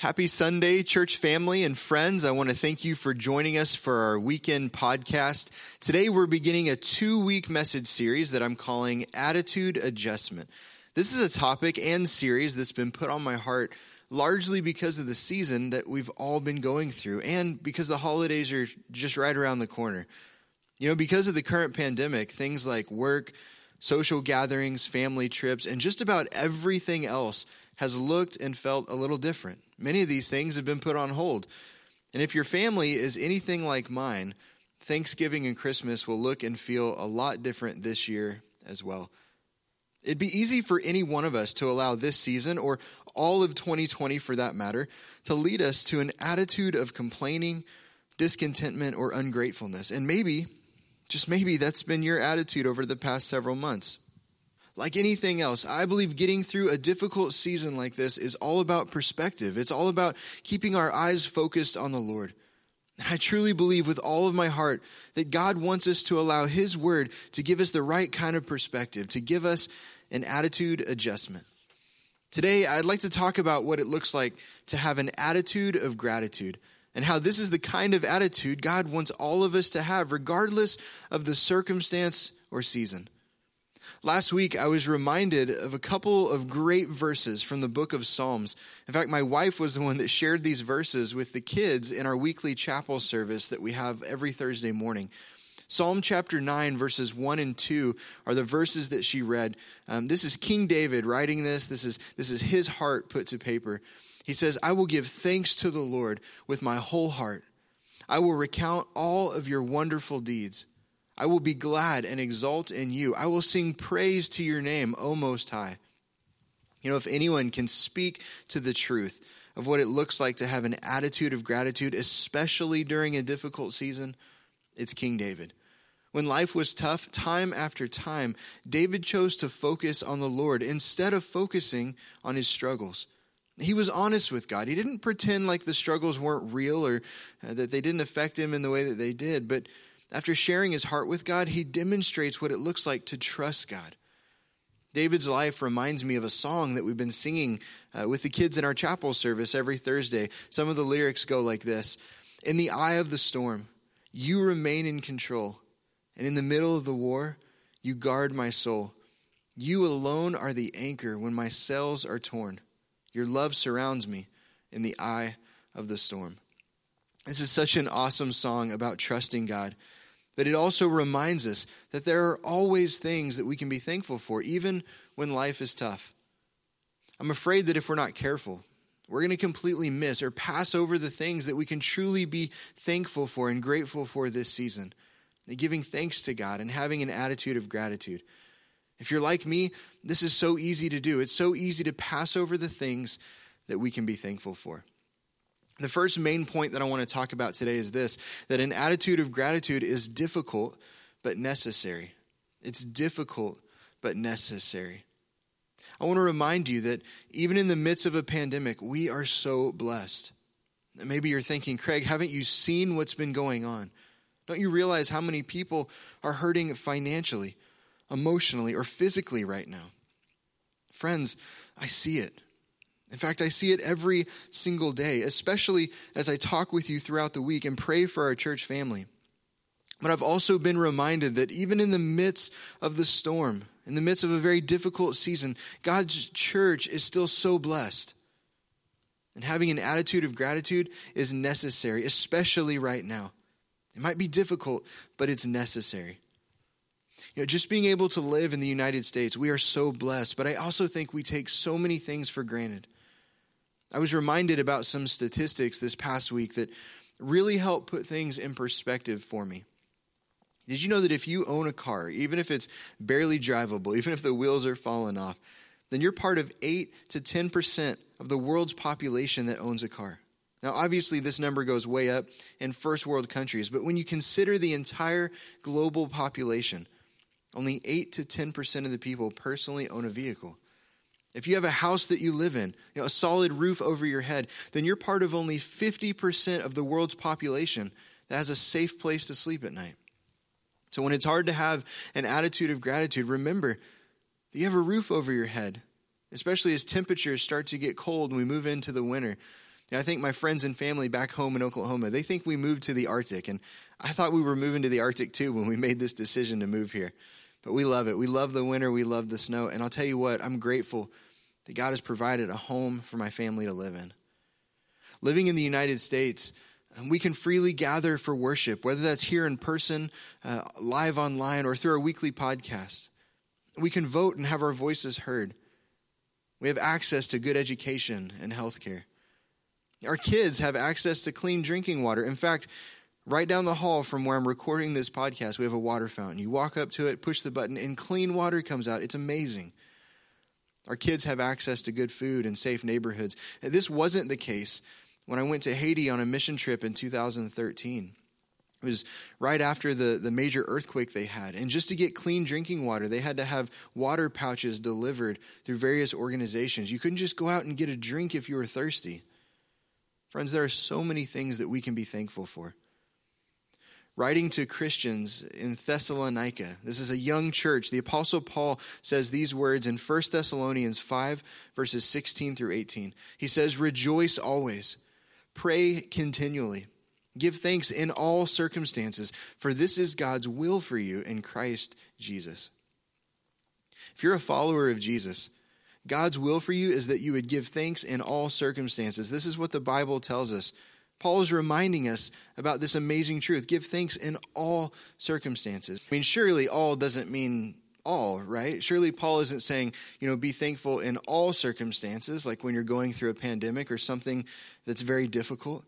Happy Sunday, church family and friends. I want to thank you for joining us for our weekend podcast. Today, we're beginning a two week message series that I'm calling Attitude Adjustment. This is a topic and series that's been put on my heart largely because of the season that we've all been going through and because the holidays are just right around the corner. You know, because of the current pandemic, things like work, social gatherings, family trips, and just about everything else has looked and felt a little different. Many of these things have been put on hold. And if your family is anything like mine, Thanksgiving and Christmas will look and feel a lot different this year as well. It'd be easy for any one of us to allow this season, or all of 2020 for that matter, to lead us to an attitude of complaining, discontentment, or ungratefulness. And maybe, just maybe, that's been your attitude over the past several months. Like anything else, I believe getting through a difficult season like this is all about perspective. It's all about keeping our eyes focused on the Lord. And I truly believe with all of my heart that God wants us to allow His Word to give us the right kind of perspective, to give us an attitude adjustment. Today, I'd like to talk about what it looks like to have an attitude of gratitude and how this is the kind of attitude God wants all of us to have, regardless of the circumstance or season. Last week, I was reminded of a couple of great verses from the book of Psalms. In fact, my wife was the one that shared these verses with the kids in our weekly chapel service that we have every Thursday morning. Psalm chapter 9, verses 1 and 2 are the verses that she read. Um, this is King David writing this. This is, this is his heart put to paper. He says, I will give thanks to the Lord with my whole heart. I will recount all of your wonderful deeds. I will be glad and exult in you. I will sing praise to your name, O Most High. You know, if anyone can speak to the truth of what it looks like to have an attitude of gratitude, especially during a difficult season, it's King David. When life was tough, time after time, David chose to focus on the Lord instead of focusing on his struggles. He was honest with God. He didn't pretend like the struggles weren't real or uh, that they didn't affect him in the way that they did, but after sharing his heart with God, he demonstrates what it looks like to trust God. David's life reminds me of a song that we've been singing uh, with the kids in our chapel service every Thursday. Some of the lyrics go like this In the eye of the storm, you remain in control, and in the middle of the war, you guard my soul. You alone are the anchor when my sails are torn. Your love surrounds me in the eye of the storm. This is such an awesome song about trusting God. But it also reminds us that there are always things that we can be thankful for, even when life is tough. I'm afraid that if we're not careful, we're going to completely miss or pass over the things that we can truly be thankful for and grateful for this season. Giving thanks to God and having an attitude of gratitude. If you're like me, this is so easy to do. It's so easy to pass over the things that we can be thankful for. The first main point that I want to talk about today is this that an attitude of gratitude is difficult but necessary. It's difficult but necessary. I want to remind you that even in the midst of a pandemic, we are so blessed. Maybe you're thinking, Craig, haven't you seen what's been going on? Don't you realize how many people are hurting financially, emotionally, or physically right now? Friends, I see it. In fact, I see it every single day, especially as I talk with you throughout the week and pray for our church family. But I've also been reminded that even in the midst of the storm, in the midst of a very difficult season, God's church is still so blessed. And having an attitude of gratitude is necessary, especially right now. It might be difficult, but it's necessary. You know, just being able to live in the United States, we are so blessed, but I also think we take so many things for granted. I was reminded about some statistics this past week that really help put things in perspective for me. Did you know that if you own a car, even if it's barely drivable, even if the wheels are falling off, then you're part of 8 to 10% of the world's population that owns a car? Now, obviously, this number goes way up in first world countries, but when you consider the entire global population, only 8 to 10% of the people personally own a vehicle. If you have a house that you live in, you know, a solid roof over your head, then you're part of only 50% of the world's population that has a safe place to sleep at night. So when it's hard to have an attitude of gratitude, remember that you have a roof over your head, especially as temperatures start to get cold and we move into the winter. I think my friends and family back home in Oklahoma, they think we moved to the Arctic. And I thought we were moving to the Arctic too when we made this decision to move here. But we love it. We love the winter. We love the snow. And I'll tell you what, I'm grateful that God has provided a home for my family to live in. Living in the United States, um, we can freely gather for worship, whether that's here in person, uh, live online, or through our weekly podcast. We can vote and have our voices heard. We have access to good education and health care. Our kids have access to clean drinking water. In fact, right down the hall from where I'm recording this podcast, we have a water fountain. You walk up to it, push the button, and clean water comes out. It's amazing. Our kids have access to good food and safe neighborhoods. This wasn't the case when I went to Haiti on a mission trip in 2013. It was right after the, the major earthquake they had. And just to get clean drinking water, they had to have water pouches delivered through various organizations. You couldn't just go out and get a drink if you were thirsty. Friends, there are so many things that we can be thankful for. Writing to Christians in Thessalonica, this is a young church. The Apostle Paul says these words in 1 Thessalonians 5, verses 16 through 18. He says, Rejoice always, pray continually, give thanks in all circumstances, for this is God's will for you in Christ Jesus. If you're a follower of Jesus, God's will for you is that you would give thanks in all circumstances. This is what the Bible tells us. Paul is reminding us about this amazing truth. Give thanks in all circumstances. I mean, surely all doesn't mean all, right? Surely Paul isn't saying, you know, be thankful in all circumstances, like when you're going through a pandemic or something that's very difficult.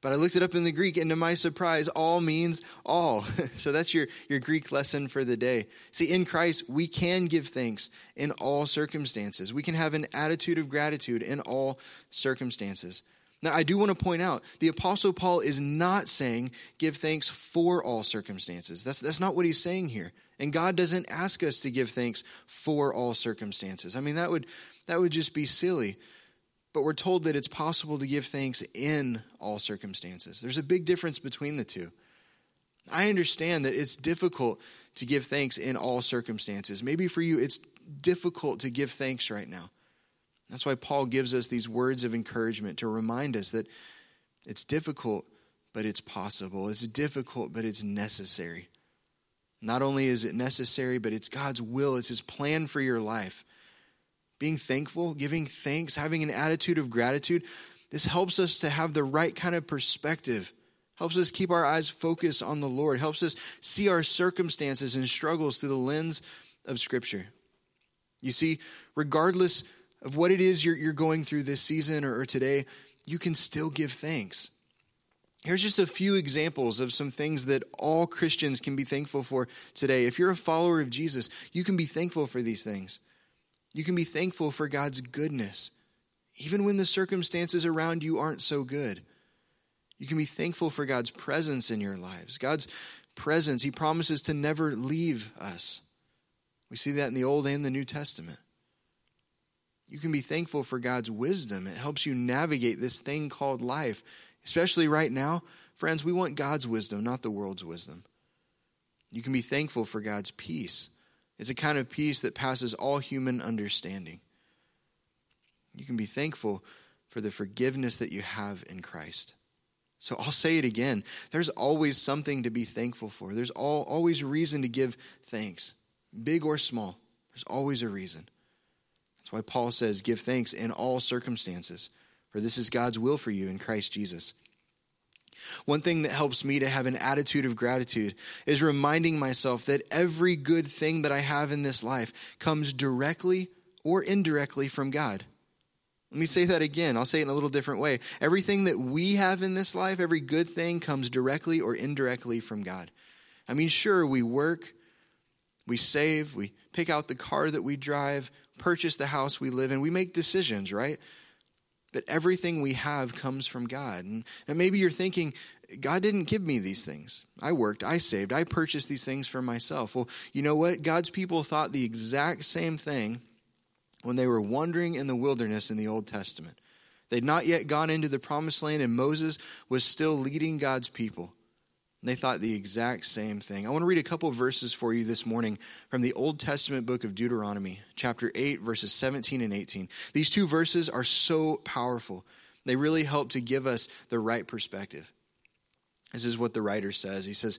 But I looked it up in the Greek, and to my surprise, all means all. so that's your, your Greek lesson for the day. See, in Christ, we can give thanks in all circumstances. We can have an attitude of gratitude in all circumstances. Now, I do want to point out the Apostle Paul is not saying give thanks for all circumstances. That's, that's not what he's saying here. And God doesn't ask us to give thanks for all circumstances. I mean, that would, that would just be silly but we're told that it's possible to give thanks in all circumstances. There's a big difference between the two. I understand that it's difficult to give thanks in all circumstances. Maybe for you, it's difficult to give thanks right now. That's why Paul gives us these words of encouragement to remind us that it's difficult, but it's possible. It's difficult, but it's necessary. Not only is it necessary, but it's God's will, it's His plan for your life being thankful, giving thanks, having an attitude of gratitude, this helps us to have the right kind of perspective. Helps us keep our eyes focused on the Lord. Helps us see our circumstances and struggles through the lens of Scripture. You see, regardless of what it is you're, you're going through this season or, or today, you can still give thanks. Here's just a few examples of some things that all Christians can be thankful for today. If you're a follower of Jesus, you can be thankful for these things. You can be thankful for God's goodness, even when the circumstances around you aren't so good. You can be thankful for God's presence in your lives. God's presence, He promises to never leave us. We see that in the Old and the New Testament. You can be thankful for God's wisdom. It helps you navigate this thing called life. Especially right now, friends, we want God's wisdom, not the world's wisdom. You can be thankful for God's peace. It's a kind of peace that passes all human understanding. You can be thankful for the forgiveness that you have in Christ. So I'll say it again. There's always something to be thankful for. There's all, always a reason to give thanks, big or small. There's always a reason. That's why Paul says, Give thanks in all circumstances, for this is God's will for you in Christ Jesus. One thing that helps me to have an attitude of gratitude is reminding myself that every good thing that I have in this life comes directly or indirectly from God. Let me say that again. I'll say it in a little different way. Everything that we have in this life, every good thing comes directly or indirectly from God. I mean, sure, we work, we save, we pick out the car that we drive, purchase the house we live in, we make decisions, right? But everything we have comes from God. And, and maybe you're thinking, God didn't give me these things. I worked, I saved, I purchased these things for myself. Well, you know what? God's people thought the exact same thing when they were wandering in the wilderness in the Old Testament. They'd not yet gone into the promised land, and Moses was still leading God's people. They thought the exact same thing. I want to read a couple verses for you this morning from the Old Testament book of Deuteronomy, chapter 8, verses 17 and 18. These two verses are so powerful. They really help to give us the right perspective. This is what the writer says. He says,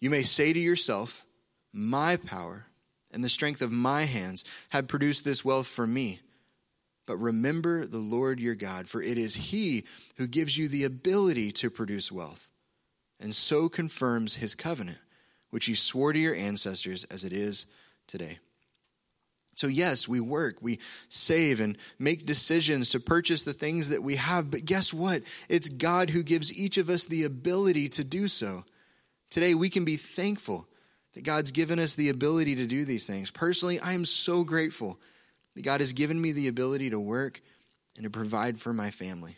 You may say to yourself, My power and the strength of my hands have produced this wealth for me. But remember the Lord your God, for it is He who gives you the ability to produce wealth, and so confirms His covenant, which He swore to your ancestors as it is today. So, yes, we work, we save and make decisions to purchase the things that we have, but guess what? It's God who gives each of us the ability to do so. Today, we can be thankful that God's given us the ability to do these things. Personally, I am so grateful that God has given me the ability to work and to provide for my family.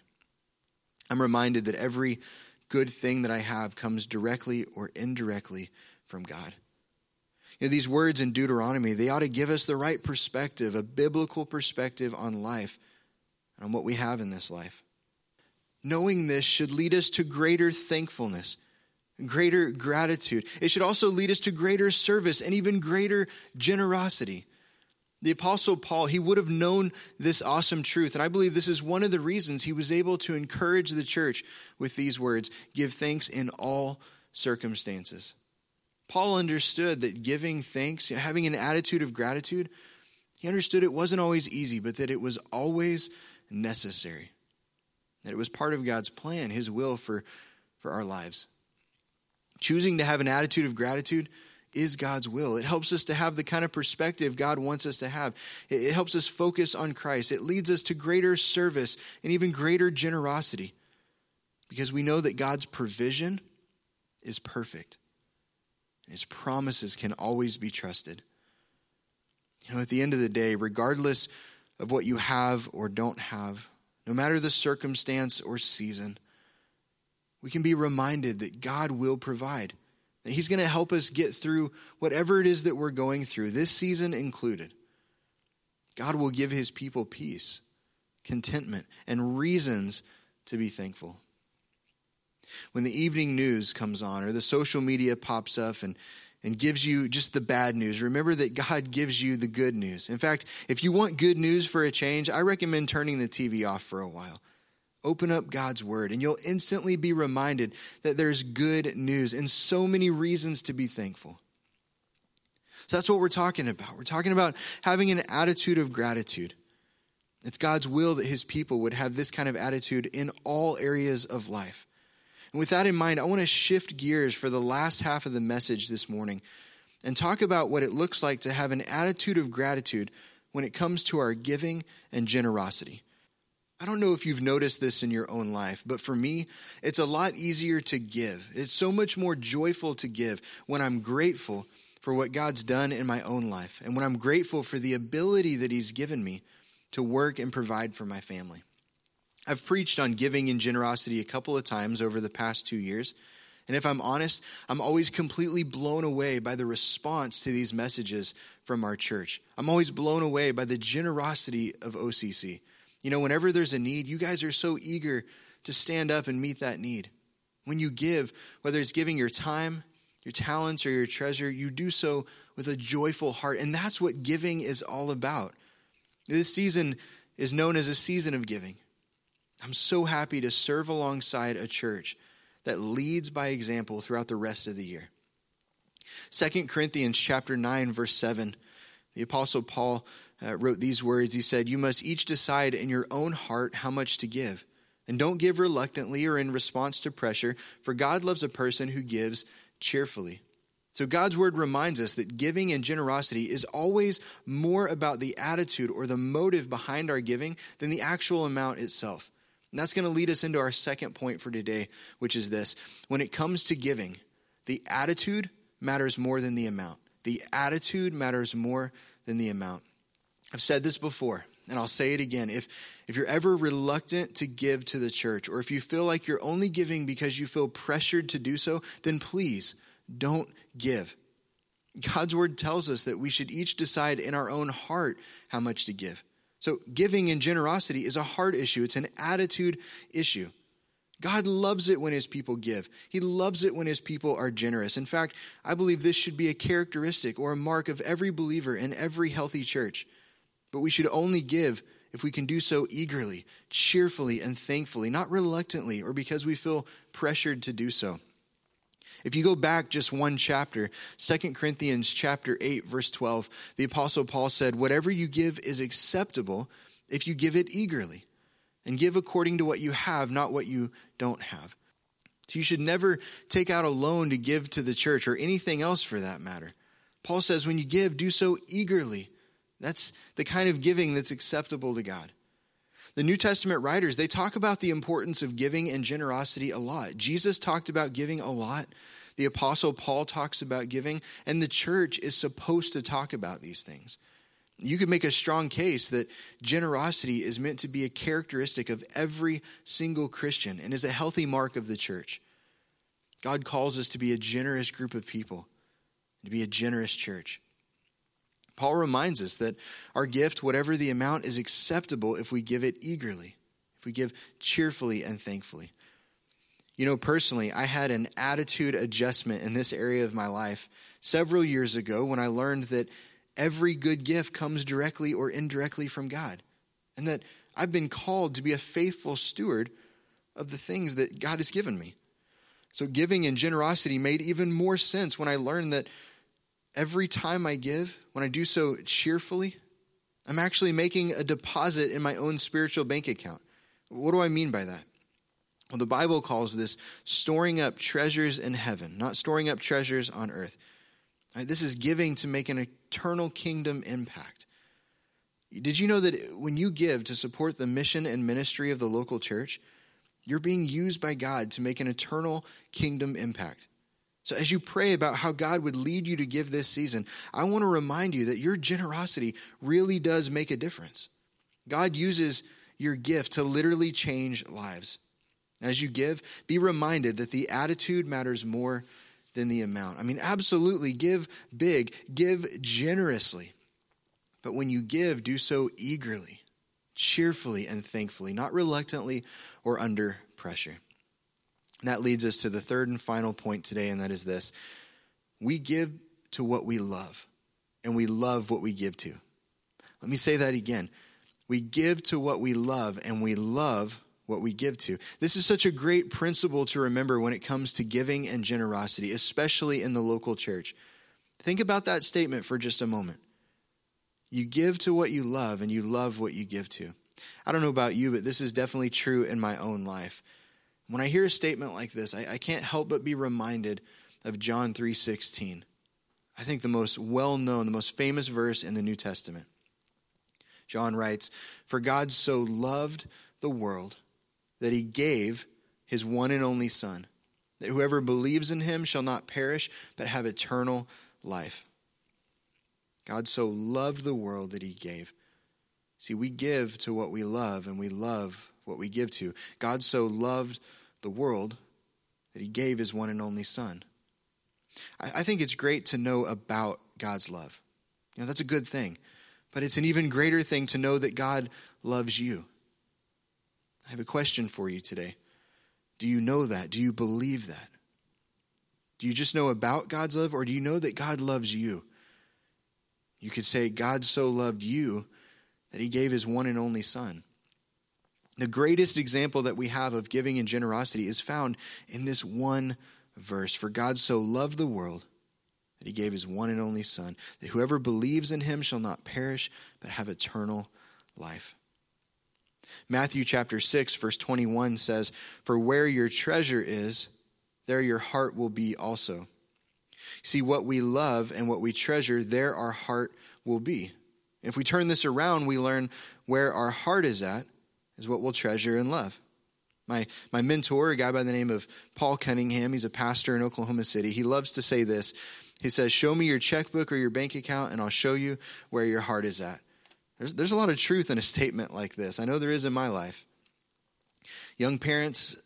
I'm reminded that every good thing that I have comes directly or indirectly from God. You know, these words in Deuteronomy, they ought to give us the right perspective, a biblical perspective on life, and on what we have in this life. Knowing this should lead us to greater thankfulness, greater gratitude. It should also lead us to greater service and even greater generosity. The Apostle Paul, he would have known this awesome truth. And I believe this is one of the reasons he was able to encourage the church with these words give thanks in all circumstances. Paul understood that giving thanks, having an attitude of gratitude, he understood it wasn't always easy, but that it was always necessary. That it was part of God's plan, his will for, for our lives. Choosing to have an attitude of gratitude is God's will. It helps us to have the kind of perspective God wants us to have. It, helps us focus on Christ. It leads us to greater service and even greater generosity because we know that God's provision is perfect. and His promises can always be trusted. You know, at the end of the day, regardless of what you have or don't have, no matter the circumstance or season, we can be reminded that God will provide. He's going to help us get through whatever it is that we're going through, this season included. God will give His people peace, contentment, and reasons to be thankful when the evening news comes on or the social media pops up and, and gives you just the bad news, remember that God gives you the good news. In fact, if you want good news for a change, I recommend turning the TV off for a while. Open up God's word, and you'll instantly be reminded that there's good news and so many reasons to be thankful. So that's what we're talking about. We're talking about having an attitude of gratitude. It's God's will that his people would have this kind of attitude in all areas of life. And with that in mind, I want to shift gears for the last half of the message this morning and talk about what it looks like to have an attitude of gratitude when it comes to our giving and generosity. I don't know if you've noticed this in your own life, but for me, it's a lot easier to give. It's so much more joyful to give when I'm grateful for what God's done in my own life and when I'm grateful for the ability that He's given me to work and provide for my family. I've preached on giving and generosity a couple of times over the past two years. And if I'm honest, I'm always completely blown away by the response to these messages from our church. I'm always blown away by the generosity of OCC. You know, whenever there's a need, you guys are so eager to stand up and meet that need. When you give, whether it's giving your time, your talents, or your treasure, you do so with a joyful heart. And that's what giving is all about. This season is known as a season of giving. I'm so happy to serve alongside a church that leads by example throughout the rest of the year. 2 Corinthians chapter 9 verse 7 the apostle Paul uh, wrote these words he said you must each decide in your own heart how much to give and don't give reluctantly or in response to pressure for God loves a person who gives cheerfully so God's word reminds us that giving and generosity is always more about the attitude or the motive behind our giving than the actual amount itself and that's going to lead us into our second point for today, which is this. When it comes to giving, the attitude matters more than the amount. The attitude matters more than the amount. I've said this before, and I'll say it again. If, if you're ever reluctant to give to the church, or if you feel like you're only giving because you feel pressured to do so, then please don't give. God's word tells us that we should each decide in our own heart how much to give. So, giving and generosity is a heart issue, it's an attitude issue. God loves it when his people give. He loves it when his people are generous. In fact, I believe this should be a characteristic or a mark of every believer in every healthy church. But we should only give if we can do so eagerly, cheerfully, and thankfully, not reluctantly or because we feel pressured to do so. If you go back just one chapter, 2 Corinthians chapter 8 verse 12, the apostle Paul said, "Whatever you give is acceptable if you give it eagerly, and give according to what you have, not what you don't have." So you should never take out a loan to give to the church or anything else for that matter. Paul says when you give, do so eagerly. That's the kind of giving that's acceptable to God. The New Testament writers, they talk about the importance of giving and generosity a lot. Jesus talked about giving a lot. The apostle Paul talks about giving, and the church is supposed to talk about these things. You could make a strong case that generosity is meant to be a characteristic of every single Christian and is a healthy mark of the church. God calls us to be a generous group of people, to be a generous church. Paul reminds us that our gift, whatever the amount, is acceptable if we give it eagerly, if we give cheerfully and thankfully. You know, personally, I had an attitude adjustment in this area of my life several years ago when I learned that every good gift comes directly or indirectly from God, and that I've been called to be a faithful steward of the things that God has given me. So, giving and generosity made even more sense when I learned that every time I give, when I do so cheerfully, I'm actually making a deposit in my own spiritual bank account. What do I mean by that? Well, the Bible calls this storing up treasures in heaven, not storing up treasures on earth. Right, this is giving to make an eternal kingdom impact. Did you know that when you give to support the mission and ministry of the local church, you're being used by God to make an eternal kingdom impact? So, as you pray about how God would lead you to give this season, I want to remind you that your generosity really does make a difference. God uses your gift to literally change lives. And as you give, be reminded that the attitude matters more than the amount. I mean, absolutely, give big, give generously. But when you give, do so eagerly, cheerfully, and thankfully, not reluctantly or under pressure. And that leads us to the third and final point today, and that is this we give to what we love, and we love what we give to. Let me say that again. We give to what we love, and we love what we give to. This is such a great principle to remember when it comes to giving and generosity, especially in the local church. Think about that statement for just a moment. You give to what you love, and you love what you give to. I don't know about you, but this is definitely true in my own life. When I hear a statement like this, I, I can't help but be reminded of John 3:16. I think the most well-known, the most famous verse in the New Testament. John writes, "For God so loved the world that he gave his one and only son, that whoever believes in him shall not perish but have eternal life." God so loved the world that he gave. See, we give to what we love and we love what we give to. God so loved the world that he gave his one and only son. I, I think it's great to know about God's love. You know, that's a good thing. But it's an even greater thing to know that God loves you. I have a question for you today. Do you know that? Do you believe that? Do you just know about God's love, or do you know that God loves you? You could say, God so loved you that he gave his one and only Son. The greatest example that we have of giving and generosity is found in this one verse. For God so loved the world that he gave his one and only Son, that whoever believes in him shall not perish, but have eternal life. Matthew chapter 6, verse 21 says, For where your treasure is, there your heart will be also. See, what we love and what we treasure, there our heart will be. If we turn this around, we learn where our heart is at is what we'll treasure and love. My, my mentor, a guy by the name of Paul Cunningham, he's a pastor in Oklahoma City. He loves to say this. He says, Show me your checkbook or your bank account, and I'll show you where your heart is at. There's, there's a lot of truth in a statement like this. I know there is in my life. Young parents,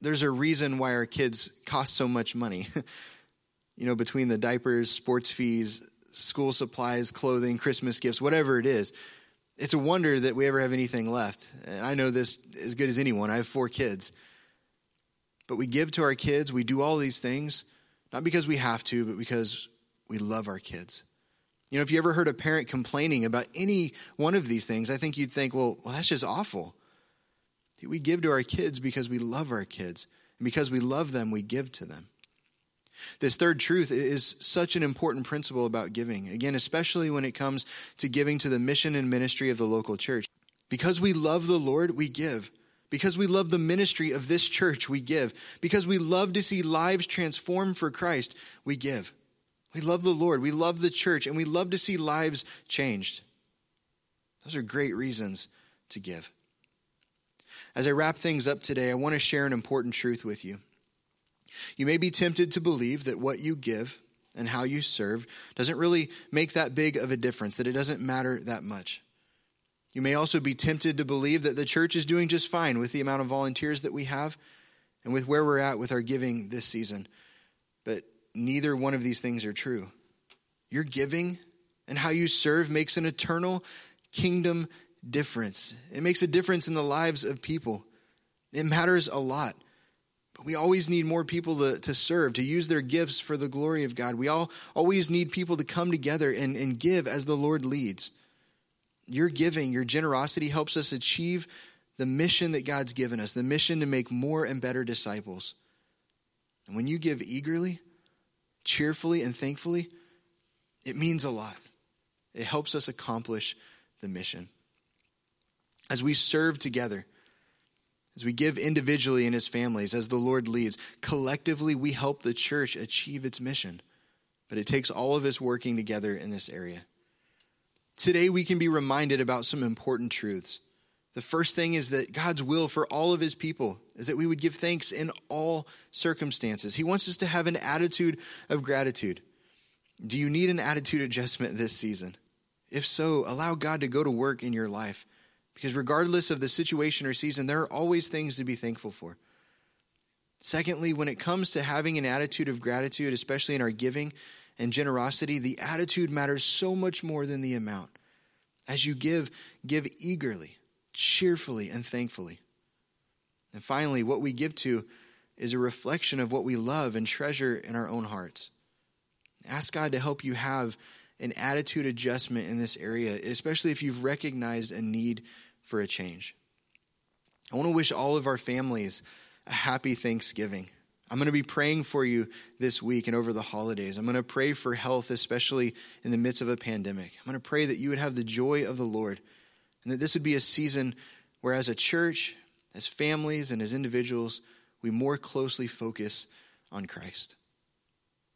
there's a reason why our kids cost so much money. you know, between the diapers, sports fees, school supplies, clothing, Christmas gifts, whatever it is. It's a wonder that we ever have anything left. And I know this as good as anyone. I have four kids. But we give to our kids, we do all these things, not because we have to, but because we love our kids. You know, if you ever heard a parent complaining about any one of these things, I think you'd think, well, well that's just awful. We give to our kids because we love our kids. And because we love them, we give to them. This third truth is such an important principle about giving. Again, especially when it comes to giving to the mission and ministry of the local church. Because we love the Lord, we give. Because we love the ministry of this church, we give. Because we love to see lives transformed for Christ, we give. We love the Lord, we love the church, and we love to see lives changed. Those are great reasons to give. As I wrap things up today, I want to share an important truth with you. You may be tempted to believe that what you give and how you serve doesn't really make that big of a difference, that it doesn't matter that much. You may also be tempted to believe that the church is doing just fine with the amount of volunteers that we have and with where we're at with our giving this season. But neither one of these things are true. Your giving and how you serve makes an eternal kingdom difference. It makes a difference in the lives of people. It matters a lot. We always need more people to, to serve, to use their gifts for the glory of God. We all always need people to come together and, and give as the Lord leads. Your giving, your generosity helps us achieve the mission that God's given us, the mission to make more and better disciples. And when you give eagerly, cheerfully, and thankfully, it means a lot. It helps us accomplish the mission. As we serve together, as we give individually and as families, as the Lord leads, collectively we help the church achieve its mission. But it takes all of us working together in this area. Today, we can be reminded about some important truths. The first thing is that God's will for all of his people is that we would give thanks in all circumstances. He wants us to have an attitude of gratitude. Do you need an attitude adjustment this season? If so, allow God to go to work in your life. Because regardless of the situation or season, there are always things to be thankful for. Secondly, when it comes to having an attitude of gratitude, especially in our giving, and generosity, the attitude matters so much more than the amount. As you give, give eagerly, cheerfully, and thankfully. And finally, what we give to is a reflection of what we love and treasure in our own hearts. Ask God to help you have an attitude adjustment in this area, especially if you've recognized a need for a change. I want to wish all of our families a happy Thanksgiving. I'm going to be praying for you this week and over the holidays. I'm going to pray for health, especially in the midst of a pandemic. I'm going to pray that you would have the joy of the Lord and that this would be a season where, as a church, as families, and as individuals, we more closely focus on Christ.